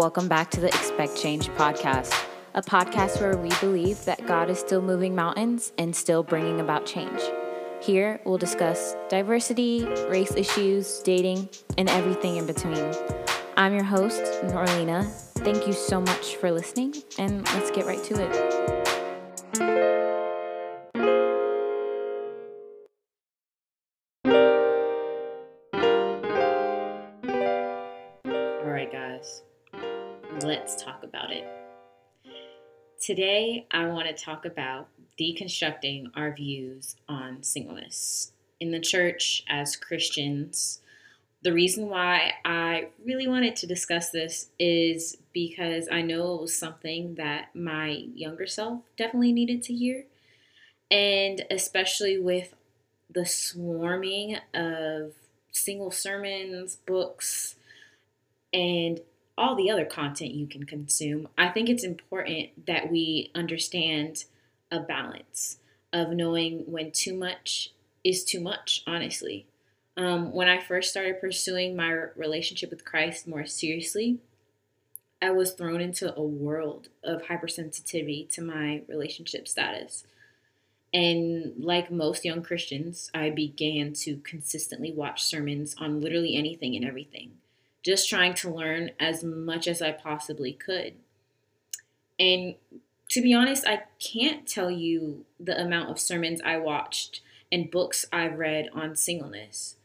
welcome back to the Expect Change podcast, a podcast where we believe that God is still moving mountains and still bringing about change. Here, we'll discuss diversity, race issues, dating, and everything in between. I'm your host, Norlina. Thank you so much for listening, and let's get right to it. Today, I want to talk about deconstructing our views on singleness. In the church, as Christians, the reason why I really wanted to discuss this is because I know it was something that my younger self definitely needed to hear. And especially with the swarming of single sermons, books, and all the other content you can consume, I think it's important that we understand a balance of knowing when too much is too much, honestly. Um, when I first started pursuing my relationship with Christ more seriously, I was thrown into a world of hypersensitivity to my relationship status. And like most young Christians, I began to consistently watch sermons on literally anything and everything just trying to learn as much as I possibly could. And to be honest, I can't tell you the amount of sermons I watched and books I've read on singleness.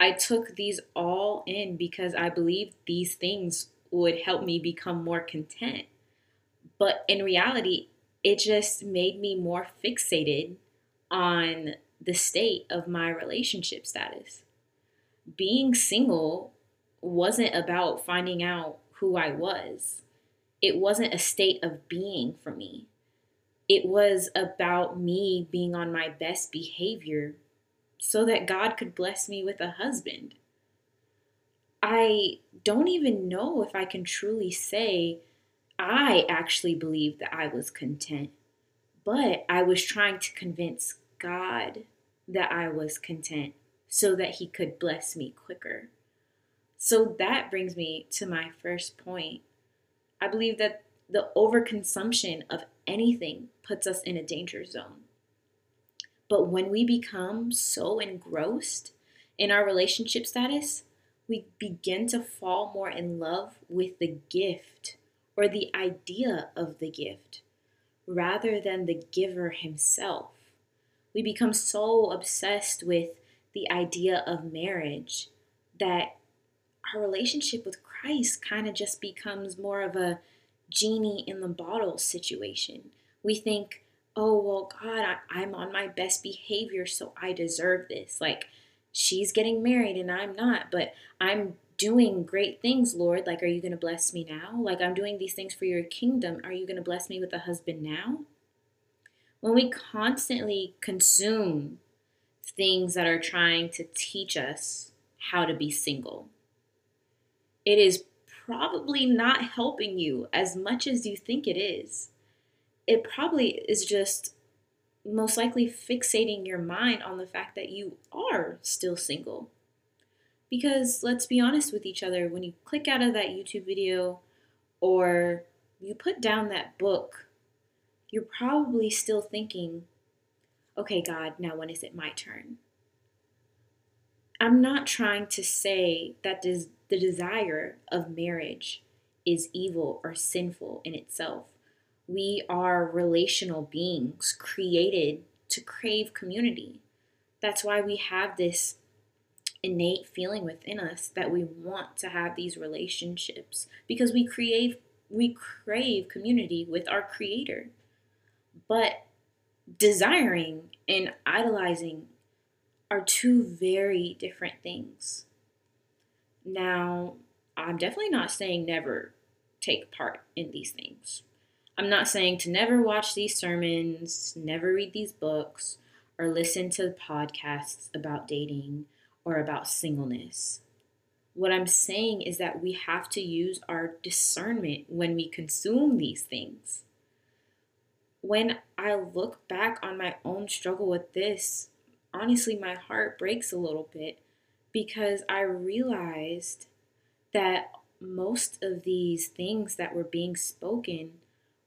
I took these all in because I believed these things would help me become more content. But in reality, it just made me more fixated on the state of my relationship status. Being single wasn't about finding out who I was. It wasn't a state of being for me. It was about me being on my best behavior so that God could bless me with a husband. I don't even know if I can truly say I actually believed that I was content, but I was trying to convince God that I was content so that He could bless me quicker. So that brings me to my first point. I believe that the overconsumption of anything puts us in a danger zone. But when we become so engrossed in our relationship status, we begin to fall more in love with the gift or the idea of the gift rather than the giver himself. We become so obsessed with the idea of marriage that our relationship with Christ kind of just becomes more of a genie in the bottle situation. We think, oh, well, God, I, am on my best behavior, so I deserve this. Like, she's getting married and I'm not, but I'm doing great things, Lord. Like, are you going to bless me now? Like, I'm doing these things for your kingdom. Are you going to bless me with a husband now? When we constantly consume things that are trying to teach us how to be single, it is probably not helping you as much as you think it is. It probably is just most likely fixating your mind on the fact that you are still single. Because let's be honest with each other, when you click out of that YouTube video or you put down that book, you're probably still thinking, okay, God, now when is it my turn? I'm not trying to say that this the desire of marriage is evil or sinful in itself. We are relational beings created to crave community. That's why we have this innate feeling within us that we want to have these relationships because we crave we crave community with our creator. But desiring and idolizing are two very different things. Now, I'm definitely not saying never take part in these things. I'm not saying to never watch these sermons, never read these books, or listen to podcasts about dating or about singleness. What I'm saying is that we have to use our discernment when we consume these things. When I look back on my own struggle with this, honestly, my heart breaks a little bit because I realized that most of these things that were being spoken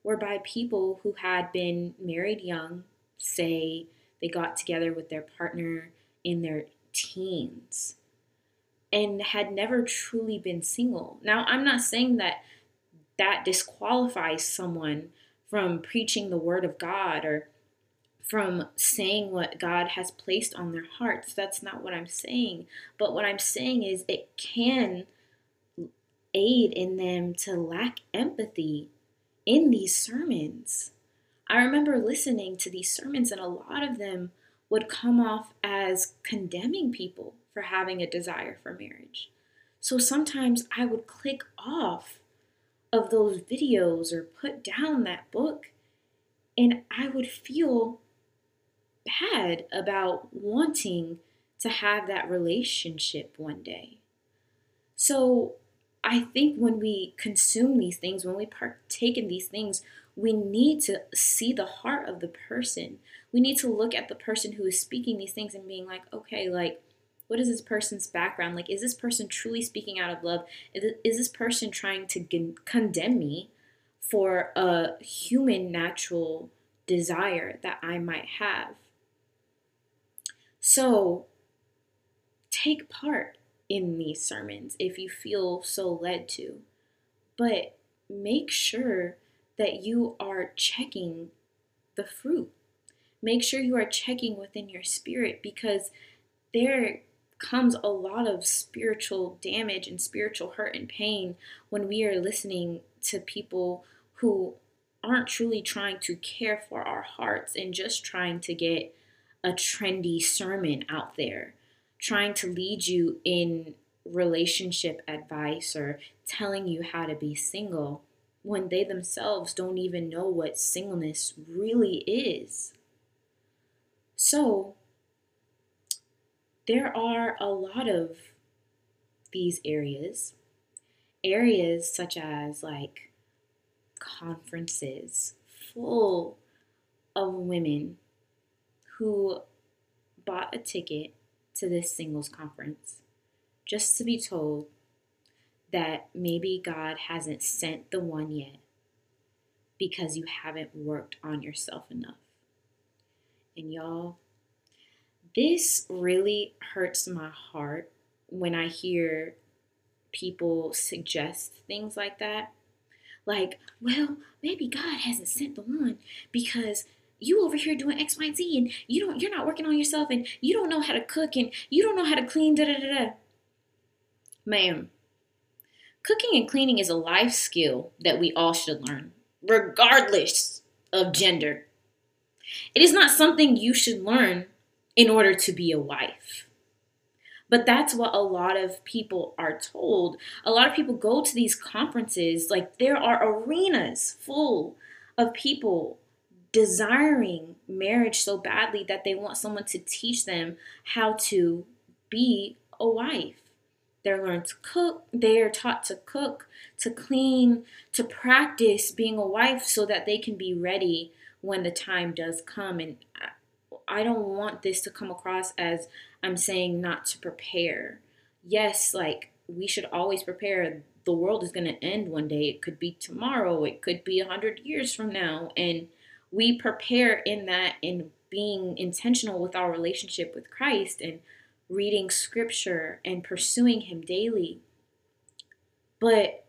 were by people who had been married young, say they got together with their partner in their teens, and had never truly been single. Now, I'm not saying that that disqualifies someone from preaching the word of God or from saying what God has placed on their hearts. That's not what I'm saying. But what I'm saying is it can aid in them to lack empathy in these sermons. I remember listening to these sermons, and a lot of them would come off as condemning people for having a desire for marriage. So sometimes I would click off of those videos or put down that book, and I would feel bad about wanting to have that relationship one day. So I think when we consume these things, when we partake in these things, we need to see the heart of the person. We need to look at the person who is speaking these things and being like, okay, like, what is this person's background? Like, is this person truly speaking out of love? Is this person trying to condemn me for a human natural desire that I might have? So, take part in these sermons if you feel so led to. But make sure that you are checking the fruit. Make sure you are checking within your spirit because there comes a lot of spiritual damage and spiritual hurt and pain when we are listening to people who aren't truly trying to care for our hearts and just trying to get a trendy sermon out there trying to lead you in relationship advice or telling you how to be single when they themselves don't even know what singleness really is. So, there are a lot of these areas, areas such as like conferences full of women who bought a ticket to this singles conference just to be told that maybe God hasn't sent the one yet because you haven't worked on yourself enough. And y'all, this really hurts my heart when I hear people suggest things like that. Like, well, maybe God hasn't sent the one because you over here doing X, Y, and Z, and you don't, you're not working on yourself, and you don't know how to cook, and you don't know how to clean, da da da da. Ma'am, cooking and cleaning is a life skill that we all should learn, regardless of gender. It is not something you should learn in order to be a wife. But that's what a lot of people are told. A lot of people go to these conferences, like, there are arenas full of people desiring marriage so badly that they want someone to teach them how to be a wife. They're learned to cook, they are taught to cook, to clean, to practice being a wife so that they can be ready when the time does come. And I don't want this to come across as I'm saying not to prepare. Yes, like we should always prepare. The world is going to end one day. It could be tomorrow, it could be a hundred years from now. And we prepare in that in being intentional with our relationship with Christ and reading scripture and pursuing Him daily. But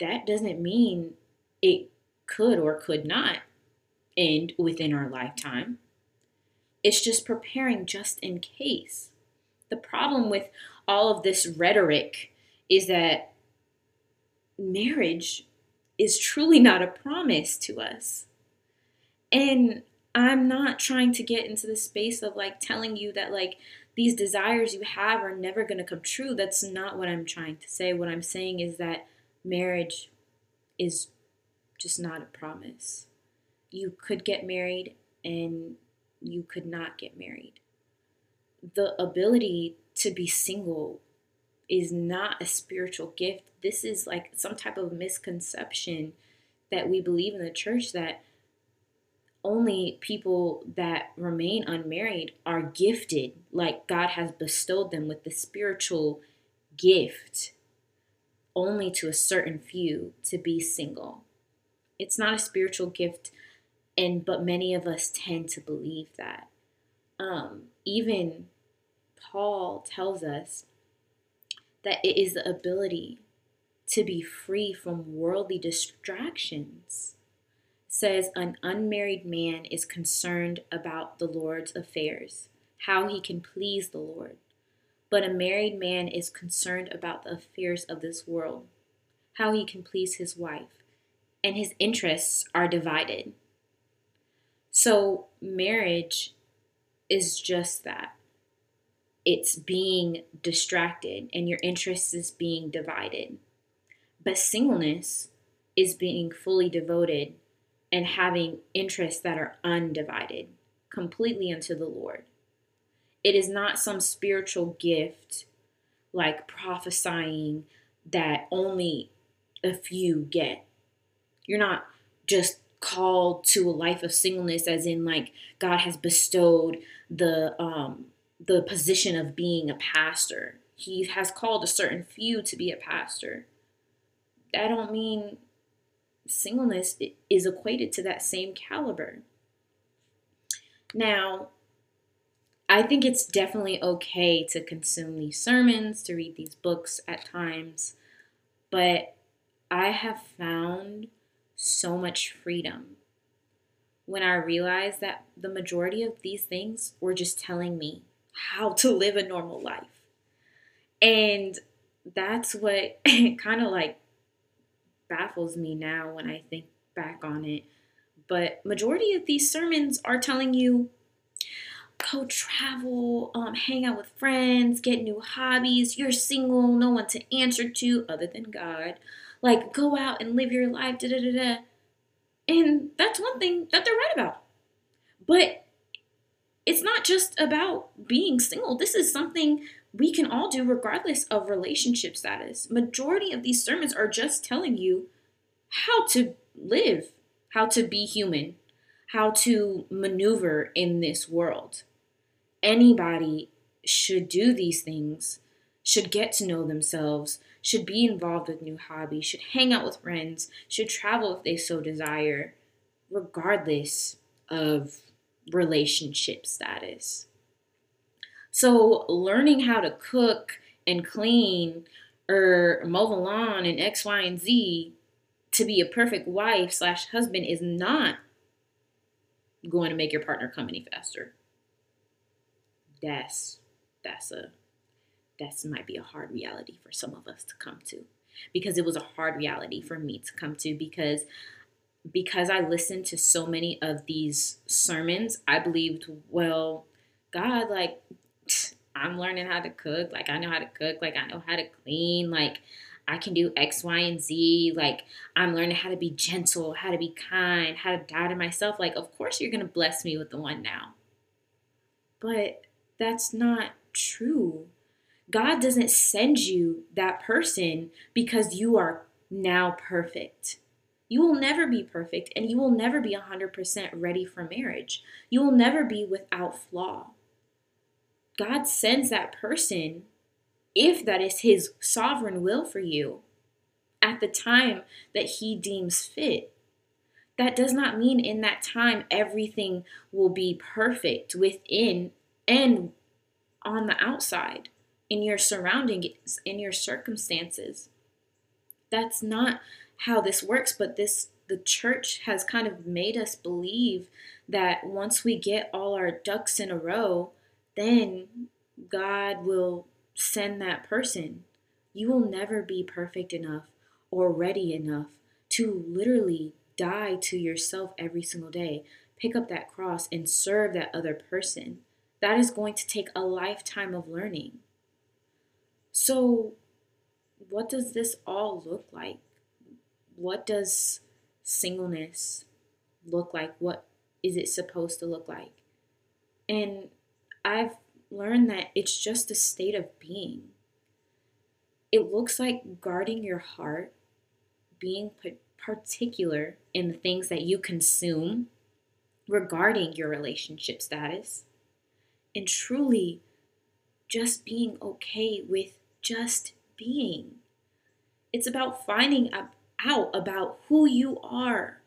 that doesn't mean it could or could not end within our lifetime. It's just preparing just in case. The problem with all of this rhetoric is that marriage is truly not a promise to us. And I'm not trying to get into the space of like telling you that like these desires you have are never going to come true. That's not what I'm trying to say. What I'm saying is that marriage is just not a promise. You could get married and you could not get married. The ability to be single is not a spiritual gift. This is like some type of misconception that we believe in the church that only people that remain unmarried are gifted, like God has bestowed them with the spiritual gift only to a certain few to be single. It's not a spiritual gift, and but many of us tend to believe that. Um, even Paul tells us that it is the ability to be free from worldly distractions. Says an unmarried man is concerned about the Lord's affairs, how he can please the Lord. But a married man is concerned about the affairs of this world, how he can please his wife, and his interests are divided. So, marriage is just that it's being distracted, and your interest is being divided. But singleness is being fully devoted and having interests that are undivided, completely unto the Lord. It is not some spiritual gift like prophesying that only a few get. You're not just called to a life of singleness as in like God has bestowed the um the position of being a pastor. He has called a certain few to be a pastor. I don't mean singleness is equated to that same caliber. Now, I think it's definitely okay to consume these sermons, to read these books at times, but I have found so much freedom when I realized that the majority of these things were just telling me how to live a normal life. And that's what kind of like baffles me now when I think back on it. But majority of these sermons are telling you go travel, um, hang out with friends, get new hobbies. You're single, no one to answer to other than God. Like go out and live your life. Da da da da. And that's one thing that they're right about. But it's not just about being single. This is something we can all do regardless of relationship status. Majority of these sermons are just telling you how to live, how to be human, how to maneuver in this world. Anybody should do these things, should get to know themselves, should be involved with new hobbies, should hang out with friends, should travel if they so desire, regardless of relationship status. So, learning how to cook and clean or mow the lawn and X, Y, and Z to be a perfect wife slash husband is not going to make your partner come any faster. That's that's a that's might be a hard reality for some of us to come to because it was a hard reality for me to come to because because I listened to so many of these sermons, I believed, well, God, like, I'm learning how to cook. Like, I know how to cook. Like, I know how to clean. Like, I can do X, Y, and Z. Like, I'm learning how to be gentle, how to be kind, how to die to myself. Like, of course, you're going to bless me with the one now. But that's not true. God doesn't send you that person because you are now perfect. You will never be perfect and you will never be 100% ready for marriage. You will never be without flaw. God sends that person if that is his sovereign will for you at the time that he deems fit. That does not mean in that time everything will be perfect within and on the outside, in your surroundings, in your circumstances. That's not how this works, but this the church has kind of made us believe that once we get all our ducks in a row, then God will send that person. You will never be perfect enough or ready enough to literally die to yourself every single day. Pick up that cross and serve that other person. That is going to take a lifetime of learning. So, what does this all look like? what does singleness look like? What is it supposed to look like? And I've learned that it's just a state of being. It looks like guarding your heart, being particular in the things that you consume regarding your relationship status, and truly just being okay with just being It's about finding out about who you are,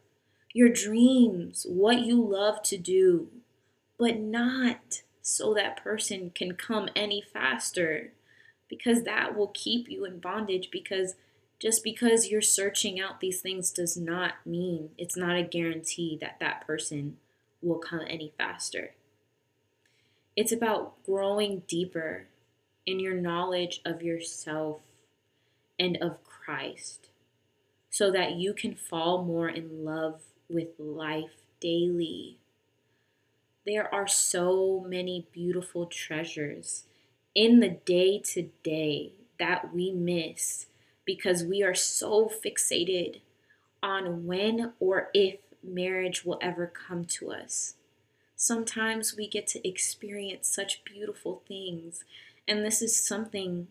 your dreams, what you love to do, but not so that person can come any faster because that will keep you in bondage because just because you're searching out these things does not mean it's not a guarantee that that person will come any faster. It's about growing deeper in your knowledge of yourself and of Christ so that you can fall more in love with life daily. There are so many beautiful treasures in the day to day that we miss because we are so fixated on when or if marriage will ever come to us. Sometimes we get to experience such beautiful things, and this is something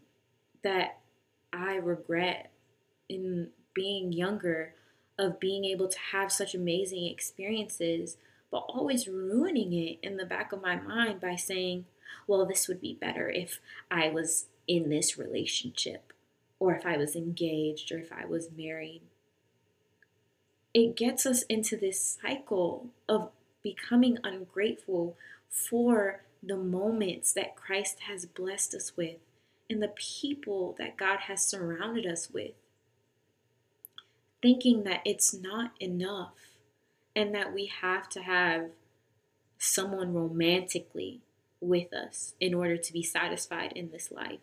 that I regret in being younger of being able to have such amazing experiences, but always ruining it in the back of my mind by saying, well, this would be better if I was in this relationship or if I was engaged, or if I was married. It gets us into this cycle of becoming ungrateful for the moments that Christ has blessed us with and the people that God has surrounded us with. Thinking that it's not enough and that we have to have someone romantically with us in order to be satisfied in this life.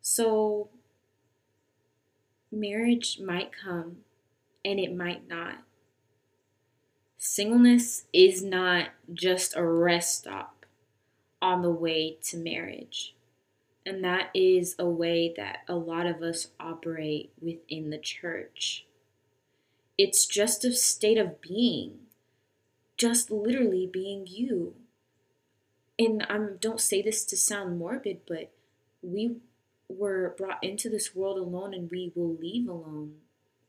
So, marriage might come and it might not. Singleness is not just a rest stop on the way to marriage. And that is a way that a lot of us operate within the church. It's just a state of being, just literally being you. And I don't say this to sound morbid, but we were brought into this world alone and we will leave alone,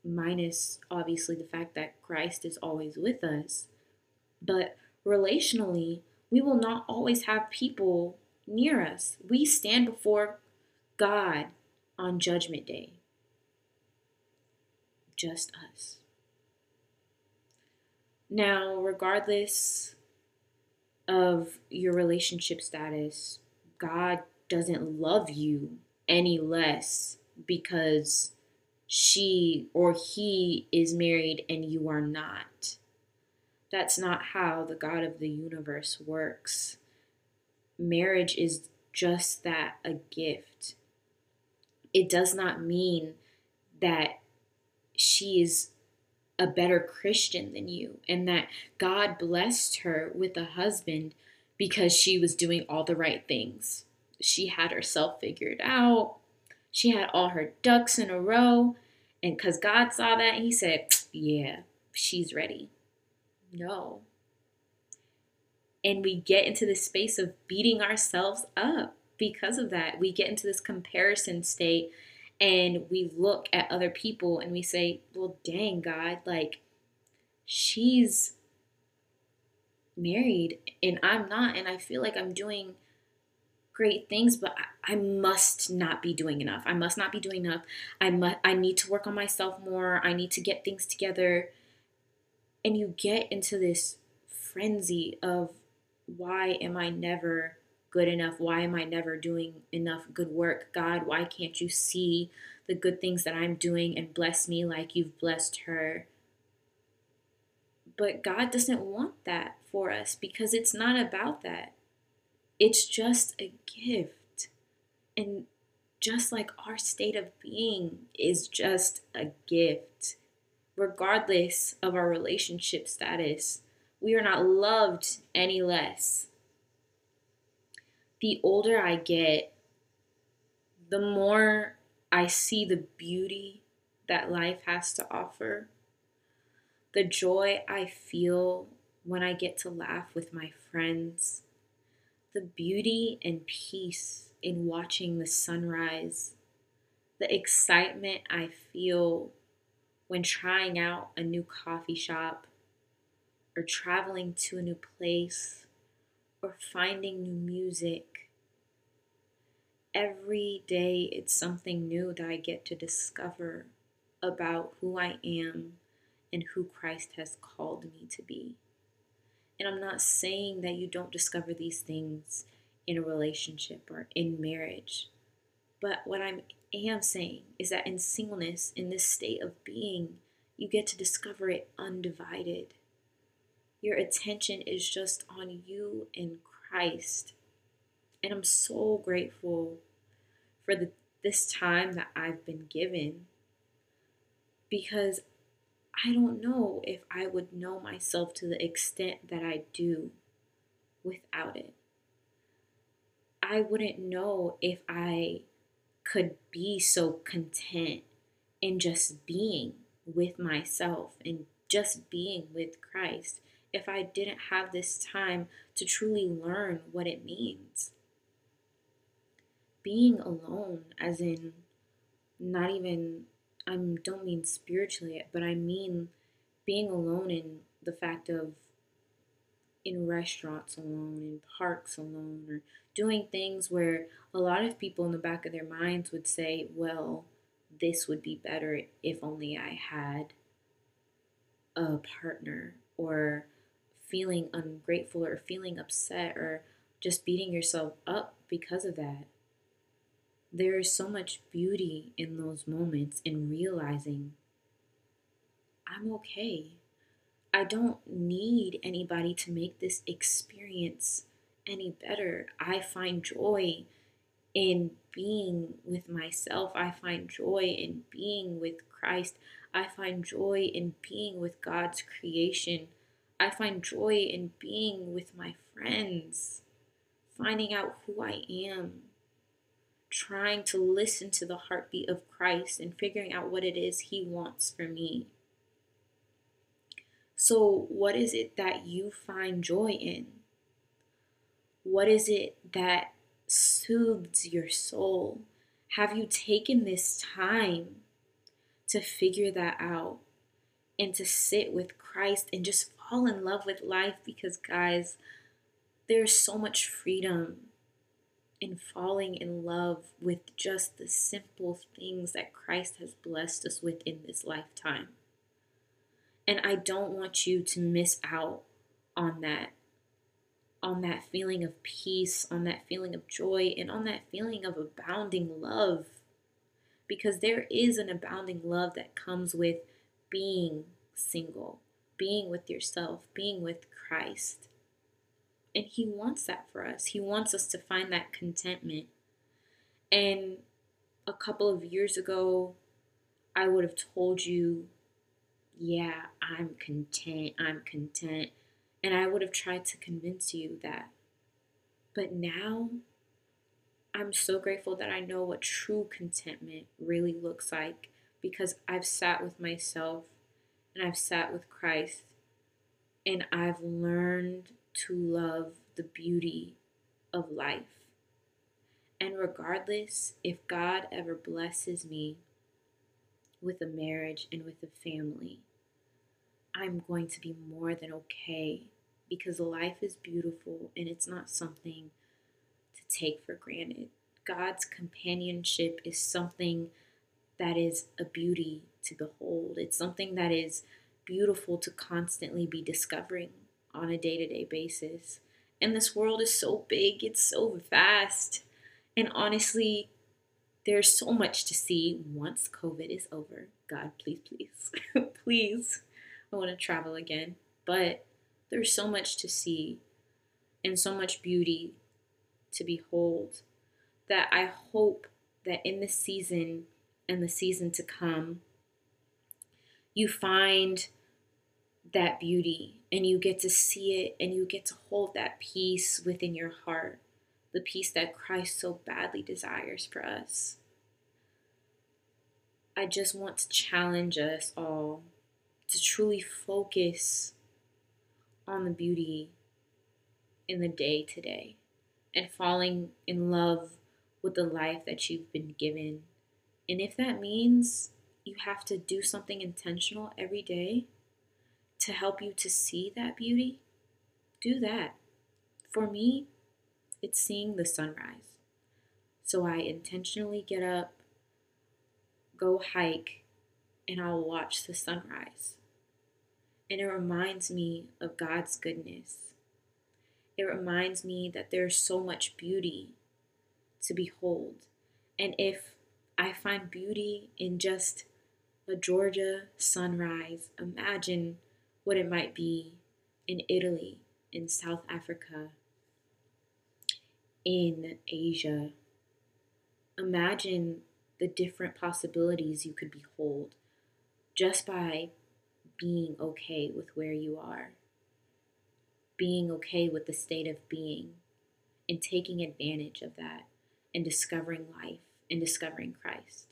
minus obviously the fact that Christ is always with us. But relationally, we will not always have people near us. We stand before God on Judgment Day. Just us. Now, regardless of your relationship status, God doesn't love you any less because she or he is married and you are not. That's not how the God of the universe works. Marriage is just that a gift. It does not mean that she is a better Christian than you and that God blessed her with a husband because she was doing all the right things she had herself figured out. She had all her ducks in a row. And because God saw that, He said, Yeah, she's ready. No. And we get into this space of beating ourselves up because of that. We get into this comparison state and we look at other people and we say, Well, dang, God, like she's married and I'm not. And I feel like I'm doing great things, but I, I must not be doing enough. I must not be doing enough. I must I need to work on myself more. I need to get things together. And you get into this frenzy of why am I never good enough? Why am I never doing enough good work? God, why can't you see the good things that I'm doing and bless me like you've blessed her? But God doesn't want that for us because it's not about that. It's just a gift. And just like our state of being is just a gift, regardless of our relationship status, we are not loved any less. The older I get, the more I see the beauty that life has to offer, the joy I feel when I get to laugh with my friends the beauty and peace in watching the sunrise, the excitement I feel when trying out a new coffee shop or traveling to a new place or finding new music. every day it's something new that I get to discover about who I am and who Christ has called me to be. And I'm not saying that you don't discover these things in a relationship or in marriage. But what I am saying is that in singleness, in this state of being, you get to discover it undivided. Your attention is just on you and Christ. And I'm so grateful for the, this time that I've been given because I don't know if I would know myself to the extent that I do without it. I wouldn't know if I could be so content in just being with myself and just being with Christ if I didn't have this time to truly learn what it means. Being alone, as in not even, I don't mean spiritually, but I mean being alone in the fact of in restaurants alone, in parks alone, or doing things where a lot of people in the back of their minds would say, well, this would be better if only I had a partner, or feeling ungrateful, or feeling upset, or just beating yourself up because of that. There is so much beauty in those moments in realizing I'm okay. I don't need anybody to make this experience any better. I find joy in being with myself. I find joy in being with Christ. I find joy in being with God's creation. I find joy in being with my friends, finding out who I am, trying to listen to the heartbeat of Christ and figuring out what it is He wants for me. So, what is it that you find joy in? What is it that soothes your soul? Have you taken this time to figure that out and to sit with Christ and just fall in love with life? Because, guys, there's so much freedom in falling in love with just the simple things that Christ has blessed us with in this lifetime. And I don't want you to miss out on that on that feeling of peace, on that feeling of joy, and on that feeling of abounding love. Because there is an abounding love that comes with being single, being with yourself, being with Christ. And He wants that for us. He wants us to find that contentment. And a couple of years ago, I would have told you yeah, I'm content, I'm content. And I would have tried to convince you that. But now, I'm so grateful that I know what true contentment really looks like because I've sat with myself and I've sat with Christ and I've learned to love the beauty of life. And regardless if God ever blesses me with a marriage and with a family, I'm going to be more than okay because life is beautiful and it's not something to take for granted. God's companionship is something that is a beauty to behold. It's something that is beautiful to constantly be discovering on a day to day basis. And this world is so big, it's so vast. And honestly, there's so much to see once COVID is over. God, please, please, please I want to travel again. But there's so much to see and so much beauty to behold that I hope that in this season and the season to come, you find that beauty and you get to see it and you get to hold that peace within your heart, the peace that Christ so badly desires for us. I just want to challenge us all to truly focus on the beauty in the day today and falling in love with the life that you've been given. And if that means you have to do something intentional every day to help you to see that beauty, do that. For me, it's seeing the sunrise, So I intentionally get up, go hike, and I'll watch the sunrise. And it reminds me of God's goodness. It reminds me that there's so much beauty to behold. And if I find beauty in just a Georgia sunrise, imagine what it might be in Italy, in South Africa, in Asia. Imagine the different possibilities you could behold just by being okay with where you are, being okay with the state of being, and taking advantage of that and discovering life and discovering Christ.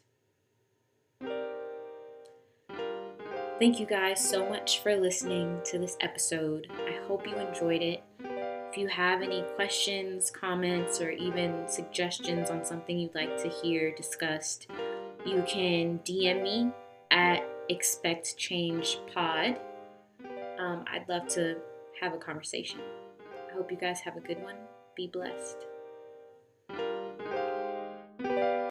Thank you guys so much for listening to this episode. I hope you enjoyed it. If you have any questions, comments, or even suggestions on something you'd like to hear discussed, you can DM me at Expect Change Pod. Um, I'd love to have a conversation. I hope you guys have a good one. Be blessed.